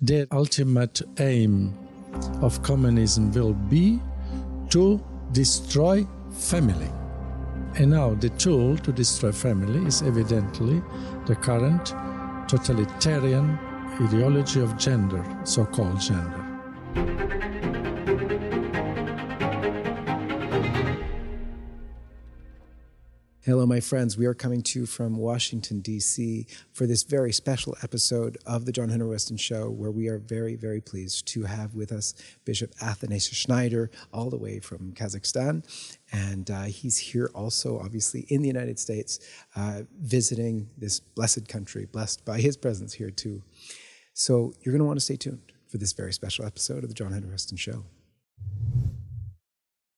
The ultimate aim of communism will be to destroy family. And now the tool to destroy family is evidently the current totalitarian ideology of gender, so called gender. Hello, my friends. We are coming to you from Washington, D.C. for this very special episode of the John Henry Westen Show, where we are very, very pleased to have with us Bishop Athanasius Schneider, all the way from Kazakhstan. And uh, he's here also, obviously, in the United States, uh, visiting this blessed country, blessed by his presence here, too. So you're going to want to stay tuned for this very special episode of the John Henry Westen Show.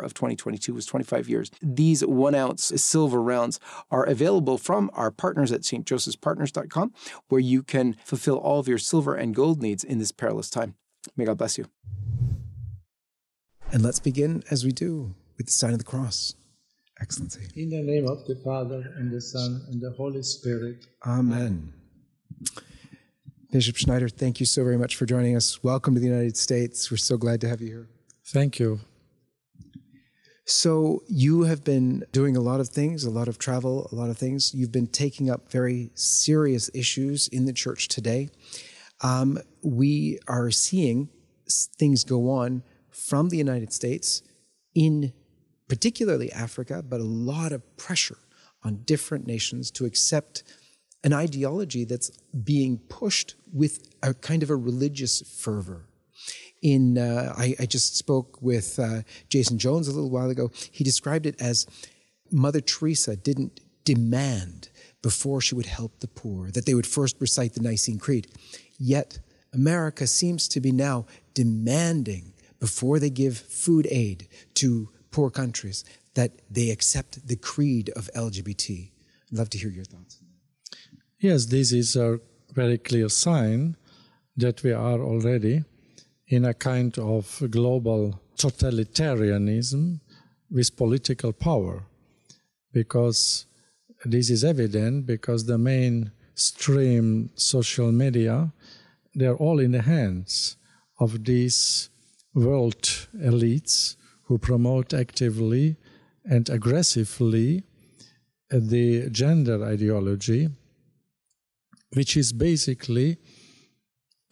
of 2022 was 25 years. These one ounce silver rounds are available from our partners at stjosephspartners.com, where you can fulfill all of your silver and gold needs in this perilous time. May God bless you. And let's begin as we do with the sign of the cross. Excellency. In the name of the Father, and the Son, and the Holy Spirit. Amen. Bishop Schneider, thank you so very much for joining us. Welcome to the United States. We're so glad to have you here. Thank you. So you have been doing a lot of things, a lot of travel, a lot of things. You've been taking up very serious issues in the church today. Um, we are seeing things go on from the United States in particularly Africa, but a lot of pressure on different nations to accept an ideology that's being pushed with a kind of a religious fervor in uh, I, I, just spoke with uh, Jason Jones a little while ago. He described it as Mother Teresa didn't demand before she would help the poor that they would first recite the Nicene Creed. Yet America seems to be now demanding before they give food aid to poor countries that they accept the creed of LGBT. I'd love to hear your thoughts. Yes, this is a very clear sign that we are already in a kind of global totalitarianism with political power because this is evident because the mainstream social media they're all in the hands of these world elites who promote actively and aggressively the gender ideology which is basically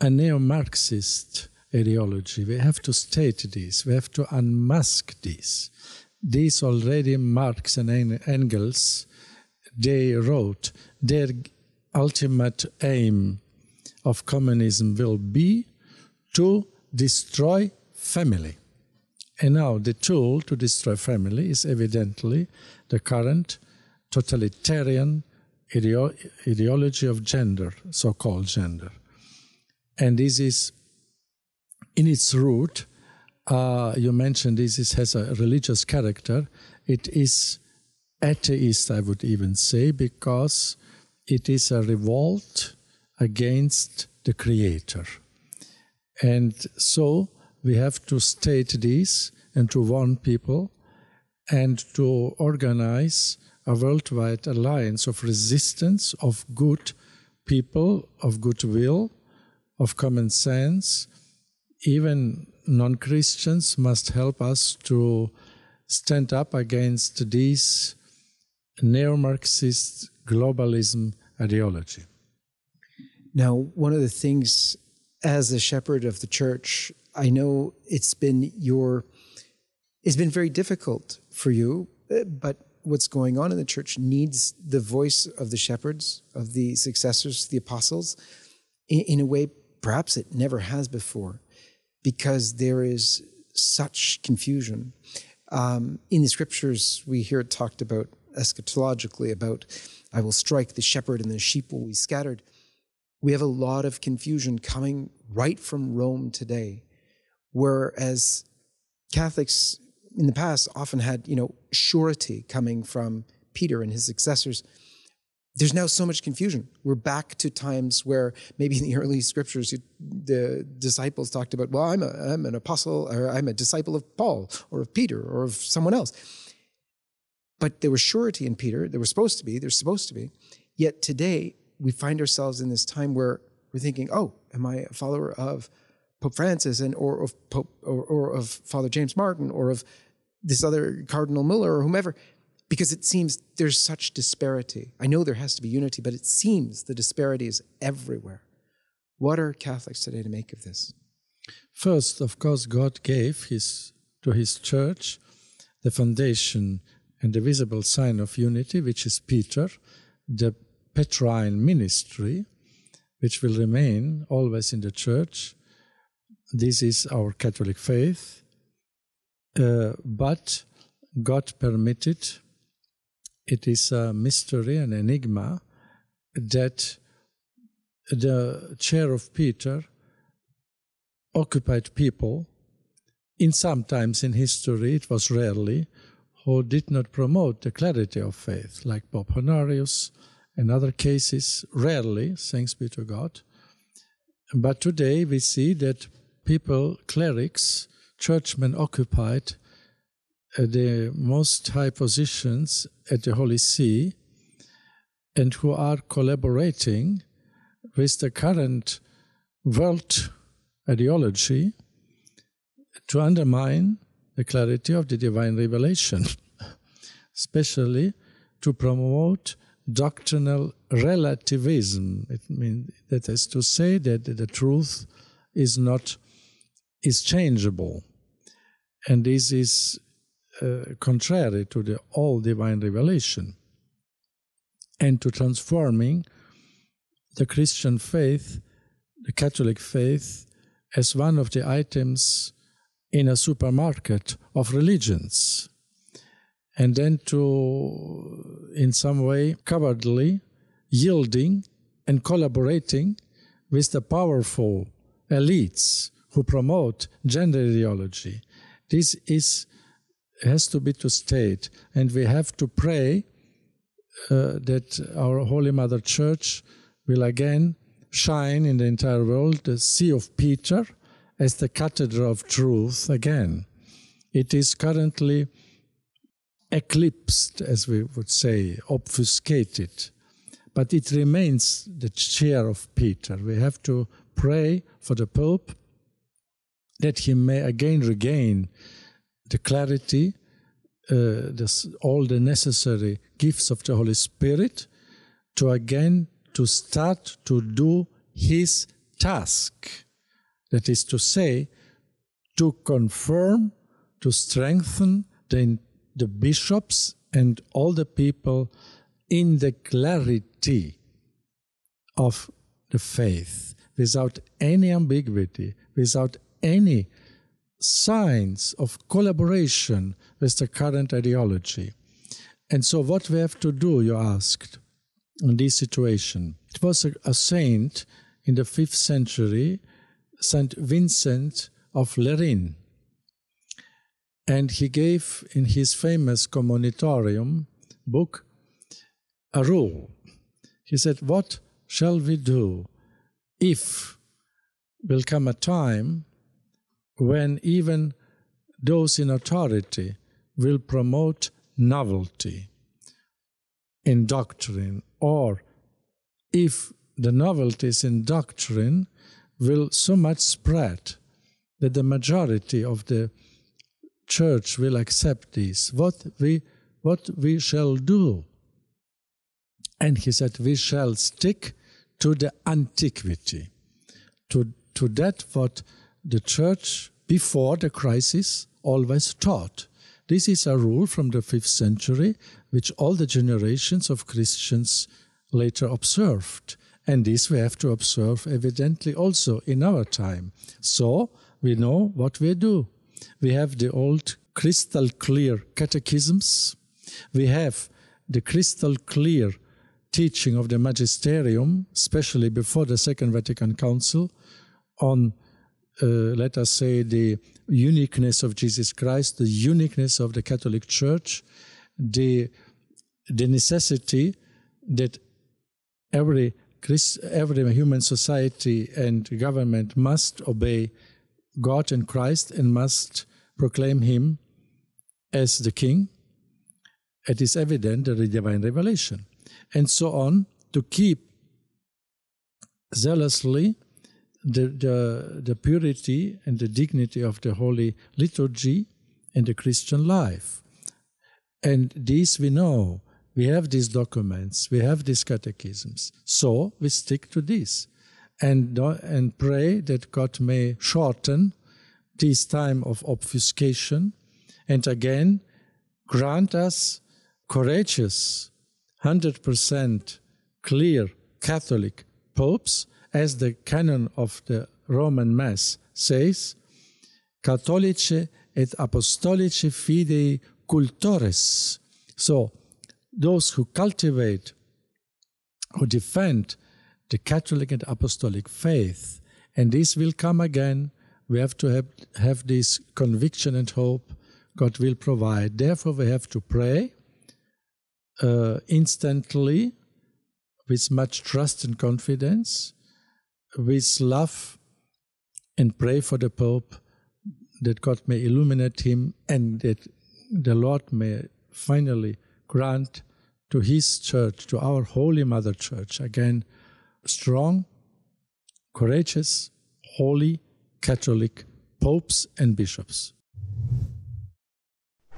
a neo-marxist ideology. We have to state this. We have to unmask this. This already Marx and Engels, they wrote their ultimate aim of communism will be to destroy family. And now the tool to destroy family is evidently the current totalitarian ideo ideology of gender, so-called gender. And this is in its root, uh, you mentioned this, has a religious character. It is atheist, I would even say, because it is a revolt against the Creator. And so we have to state this and to warn people and to organize a worldwide alliance of resistance of good people, of goodwill, of common sense, even non Christians must help us to stand up against this neo Marxist globalism ideology. Now, one of the things as a shepherd of the church, I know it's been your it's been very difficult for you, eh, but what's going on in the church needs the voice of the shepherds, of the successors, the apostles, in, in a way perhaps it never has before because there is such confusion. Um, in the scriptures, we hear it talked about eschatologically about, I will strike the shepherd and the sheep will be scattered. We have a lot of confusion coming right from Rome today, whereas Catholics in the past often had, you know, surety coming from Peter and his successors. There's now so much confusion. We're back to times where maybe in the early scriptures, the disciples talked about, well, I'm, a, I'm an apostle or I'm a disciple of Paul or of Peter or of someone else. But there was surety in Peter. There was supposed to be. There's supposed to be. Yet today, we find ourselves in this time where we're thinking, oh, am I a follower of Pope Francis and or of Pope or, or of Father James Martin or of this other Cardinal Muller or whomever? Because it seems there's such disparity. I know there has to be unity, but it seems the disparity is everywhere. What are Catholics today to make of this? First, of course, God gave his to his church the foundation and the visible sign of unity, which is Peter, the Petrine ministry, which will remain always in the church. This is our Catholic faith. Uh, but God permitted, it is a mystery, an enigma, that the chair of Peter occupied people. In sometimes in history, it was rarely, who did not promote the clarity of faith, like Pope Honorius and other cases, rarely, thanks be to God. But today we see that people, clerics, churchmen occupied the most high positions at the Holy See and who are collaborating with the current world ideology to undermine the clarity of the divine revelation, especially to promote doctrinal relativism. It means that is to say that the truth is not is changeable, and this is uh, contrary to the all divine revelation, and to transforming the Christian faith, the Catholic faith, as one of the items in a supermarket of religions. And then to in some way cowardly yielding and collaborating with the powerful elites who promote gender ideology. This is has to be to state and we have to pray uh, that our holy mother church will again shine in the entire world the see of peter as the cathedral of truth again. It is currently eclipsed, as we would say, obfuscated, but it remains the chair of Peter. We have to pray for the Pope that he may again regain the clarity, uh, this, all the necessary gifts of the Holy Spirit to again to start to do his task. That is to say, to confirm, to strengthen the, the bishops and all the people in the clarity of the faith, without any ambiguity, without any signs of collaboration with the current ideology. And so, what we have to do, you asked, in this situation? It was a, a saint in the fifth century St. Vincent of Lerin. And he gave in his famous Commonitorium book a rule. He said, What shall we do if will come a time when even those in authority will promote novelty in doctrine, or if the novelties in doctrine will so much spread that the majority of the church will accept this. What we, what we shall do? And he said, we shall stick to the antiquity, to, to that what the church before the crisis always taught. This is a rule from the fifth century, which all the generations of Christians later observed. And this we have to observe evidently also in our time. So we know what we do. We have the old crystal clear catechisms. We have the crystal clear teaching of the magisterium, especially before the Second Vatican Council, on, Uh, let us say, the uniqueness of Jesus Christ, the uniqueness of the Catholic Church, the, the necessity that every, Christ, every human society and government must obey God and Christ and must proclaim Him as the King. It is evident that the divine revelation, and so on, to keep zealously the, the, the purity and the dignity of the Holy Liturgy and the Christian life. And this we know. We have these documents, we have these catechisms. So we stick to this and, and pray that God may shorten this time of obfuscation and again grant us courageous, 100% clear Catholic popes, as the canon of the Roman Mass says, Catholice et Apostolice fidei cultores. So, those who cultivate, who defend the Catholic and Apostolic faith, and this will come again. We have to have, have this conviction and hope God will provide. Therefore, we have to pray uh, instantly with much trust and confidence, with love, and pray for the Pope that God may illuminate him and that the Lord may finally grant to his church, to our Holy Mother Church, again, strong, courageous, holy, Catholic popes and bishops.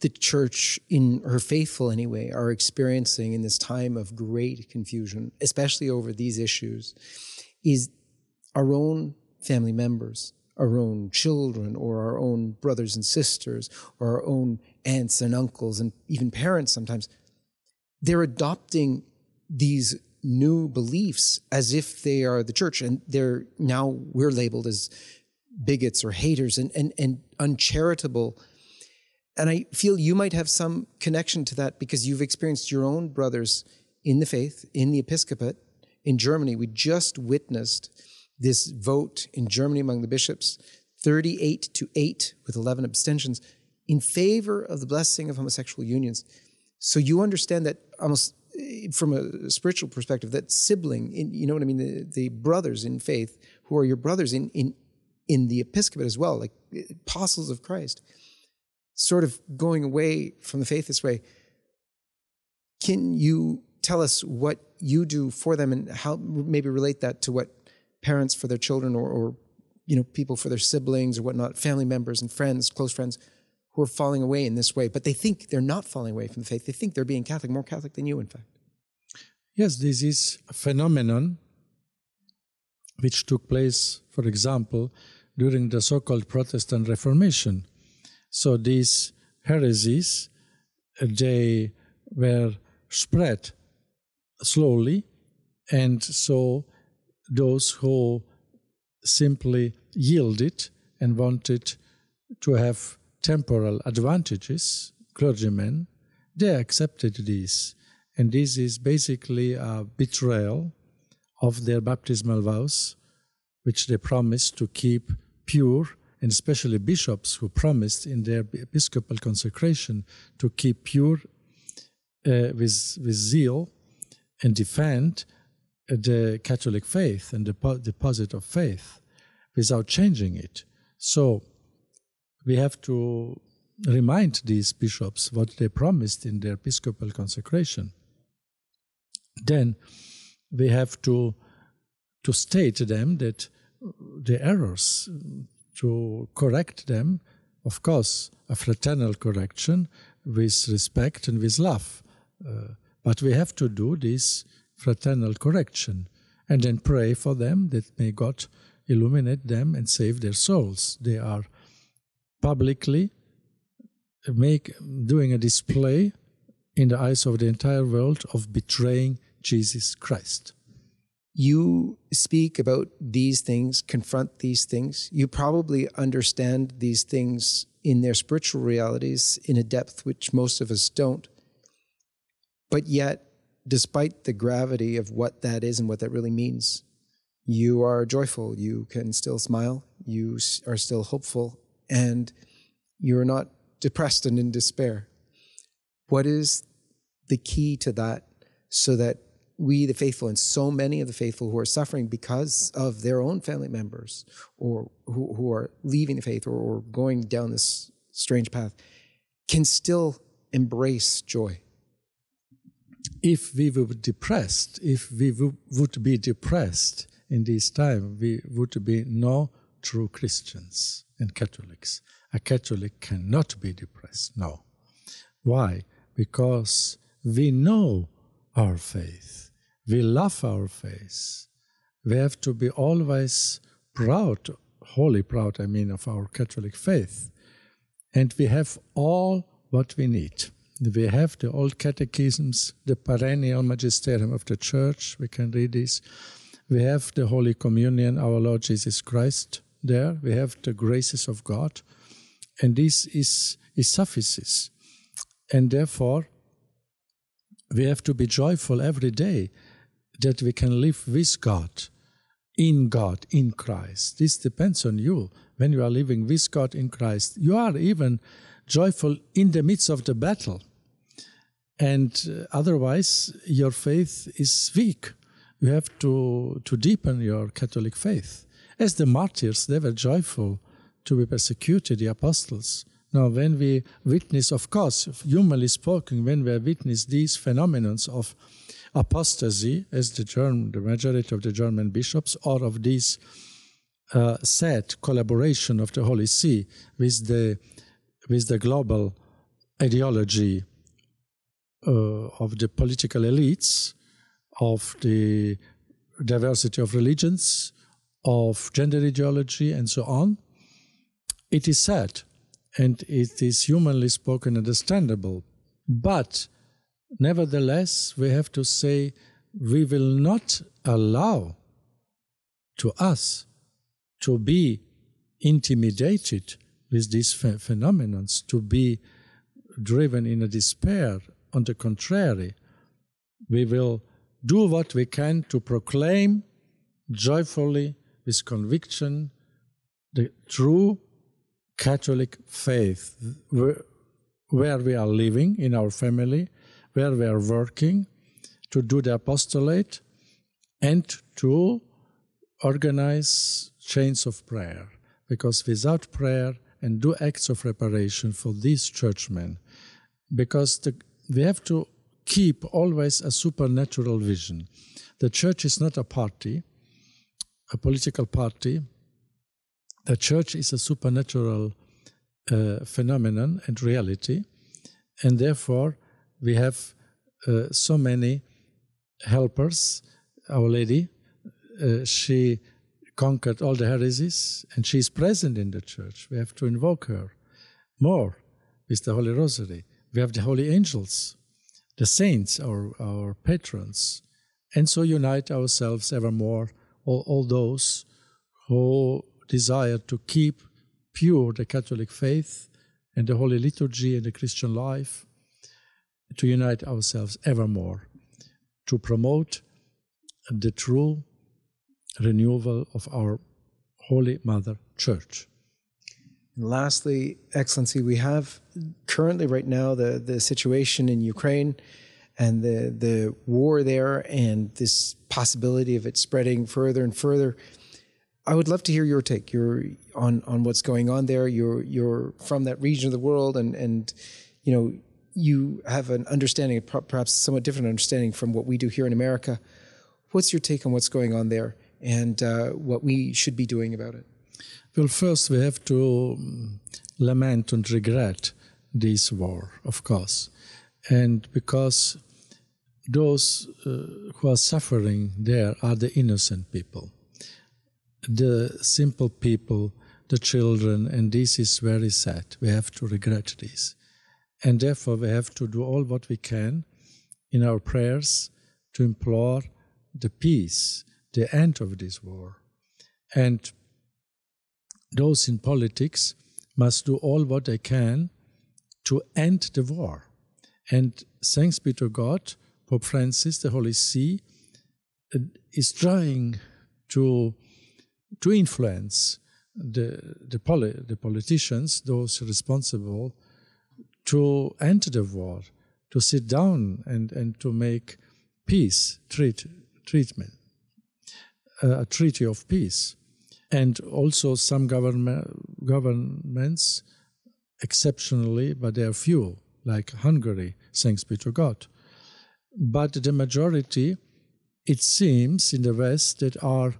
the church, in her faithful anyway, are experiencing in this time of great confusion, especially over these issues, is our own family members, our own children, or our own brothers and sisters, or our own aunts and uncles, and even parents sometimes. They're adopting these new beliefs as if they are the church, and they're now we're labeled as bigots or haters and, and, and uncharitable and I feel you might have some connection to that because you've experienced your own brothers in the faith, in the episcopate. In Germany, we just witnessed this vote in Germany among the bishops 38 to 8 with 11 abstentions in favor of the blessing of homosexual unions. So you understand that almost eh, from a spiritual perspective, that sibling, in, you know what I mean, the, the brothers in faith who are your brothers in, in, in the episcopate as well, like eh, apostles of Christ sort of going away from the faith this way, can you tell us what you do for them and how maybe relate that to what parents for their children or, or you know people for their siblings or whatnot, family members and friends, close friends who are falling away in this way, but they think they're not falling away from the faith. They think they're being Catholic, more Catholic than you, in fact. Yes, this is a phenomenon which took place, for example, during the so called Protestant Reformation. So these heresies, uh, they were spread slowly, and so those who simply yielded and wanted to have temporal advantages, clergymen, they accepted this. And this is basically a betrayal of their baptismal vows, which they promised to keep pure and especially bishops who promised in their episcopal consecration to keep pure uh, with, with zeal and defend the Catholic faith and the deposit of faith without changing it. So we have to remind these bishops what they promised in their episcopal consecration. Then we have to to state to them that the errors to correct them, of course, a fraternal correction with respect and with love. Uh, but we have to do this fraternal correction. and then pray for them that may God illuminate them and save their souls. They are publicly make doing a display in the eyes of the entire world of betraying Jesus Christ. You speak about these things, confront these things. You probably understand these things in their spiritual realities in a depth which most of us don't. But yet, despite the gravity of what that is and what that really means, you are joyful. You can still smile. You are still hopeful. And you're not depressed and in despair. What is the key to that so that we, the faithful, and so many of the faithful who are suffering because of their own family members or who, who are leaving the faith or, or going down this strange path, can still embrace joy? If we were depressed, if we would be depressed in this time, we would be no true Christians and Catholics. A Catholic cannot be depressed. No. Why? Because we know our faith. We love our faith. We have to be always proud, wholly proud, I mean, of our Catholic faith. And we have all what we need. We have the old catechisms, the perennial magisterium of the church. We can read this. We have the Holy Communion, our Lord Jesus Christ there. We have the graces of God and this is, is suffices. And therefore, we have to be joyful every day that we can live with God, in God, in Christ. This depends on you. When you are living with God in Christ, you are even joyful in the midst of the battle. And uh, otherwise, your faith is weak. You have to, to deepen your Catholic faith. As the martyrs, they were joyful to be persecuted, the apostles. Now, when we witness, of course, humanly spoken, when we witness these phenomena of apostasy, as the, German, the majority of the German bishops, or of this uh, sad collaboration of the Holy See with the, with the global ideology uh, of the political elites, of the diversity of religions, of gender ideology, and so on, it is sad and it is humanly spoken understandable. But nevertheless, we have to say we will not allow to us to be intimidated with these ph- phenomena, to be driven in a despair. On the contrary, we will do what we can to proclaim joyfully, with conviction, the true Catholic faith, where we are living in our family, where we are working, to do the apostolate, and to organize chains of prayer. Because without prayer and do acts of reparation for these churchmen, because the, we have to keep always a supernatural vision. The church is not a party, a political party, the church is a supernatural uh, phenomenon and reality, and therefore we have uh, so many helpers. Our Lady, uh, she conquered all the heresies, and she is present in the church. We have to invoke her more with the Holy Rosary. We have the holy angels, the saints, our, our patrons, and so unite ourselves evermore, all, all those who desire to keep pure the Catholic faith and the Holy Liturgy and the Christian life, to unite ourselves evermore, to promote the true renewal of our Holy Mother Church. And lastly, Excellency, we have currently right now the, the situation in Ukraine and the, the war there and this possibility of it spreading further and further. I would love to hear your take. You're on on what's going on there. You're you're from that region of the world, and and you know you have an understanding, perhaps somewhat different understanding from what we do here in America. What's your take on what's going on there, and uh, what we should be doing about it? Well, first we have to um, lament and regret this war, of course, and because those uh, who are suffering there are the innocent people, the simple people, the children, and this is very sad. We have to regret this. And therefore, we have to do all what we can in our prayers to implore the peace, the end of this war. And those in politics must do all what they can to end the war. And thanks be to God, Pope Francis, the Holy See, uh, is trying to, to influence the, the, poli- the politicians, those responsible, to end the war, to sit down and, and to make peace treat, treatment, uh, a treaty of peace. And also some government, governments, exceptionally, but they are few, like Hungary, thanks be to God. But the majority, it seems, in the West that are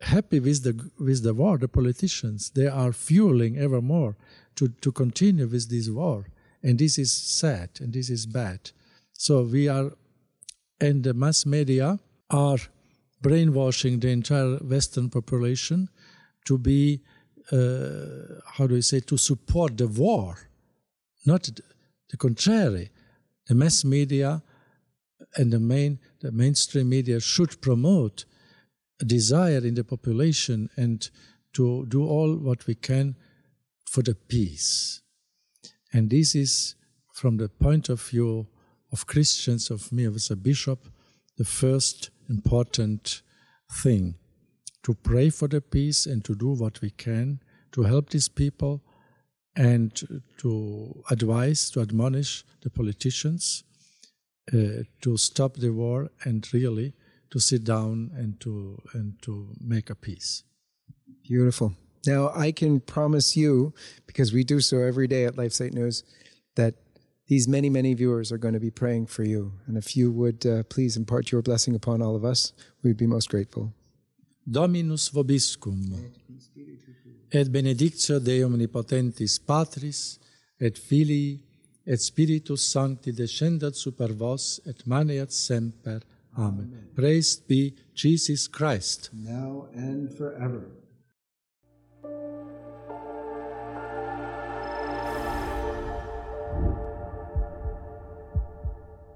happy with the with the war, the politicians, they are fueling ever more to, to continue with this war. And this is sad and this is bad. So we are and the mass media are brainwashing the entire Western population to be, uh, how do you say, to support the war, not the contrary. The mass media and the main, the mainstream media should promote a desire in the population and to do all what we can for the peace. And this is, from the point of view of Christians, of me as a bishop, the first important thing to pray for the peace and to do what we can to help these people and to advise, to admonish the politicians uh, to stop the war and really to sit down and to and to make a peace. Beautiful. Now I can promise you, because we do so every day at LifeSite News, that these many, many viewers are going to be praying for you. And if you would uh, please impart your blessing upon all of us, we'd be most grateful. Dominus vobiscum, et benedictio Dei omnipotentis Patris, et Filii, et Spiritus Sancti descendat super vos, et maneat semper. Amen. Amen. Praised be Jesus Christ. Now and forever.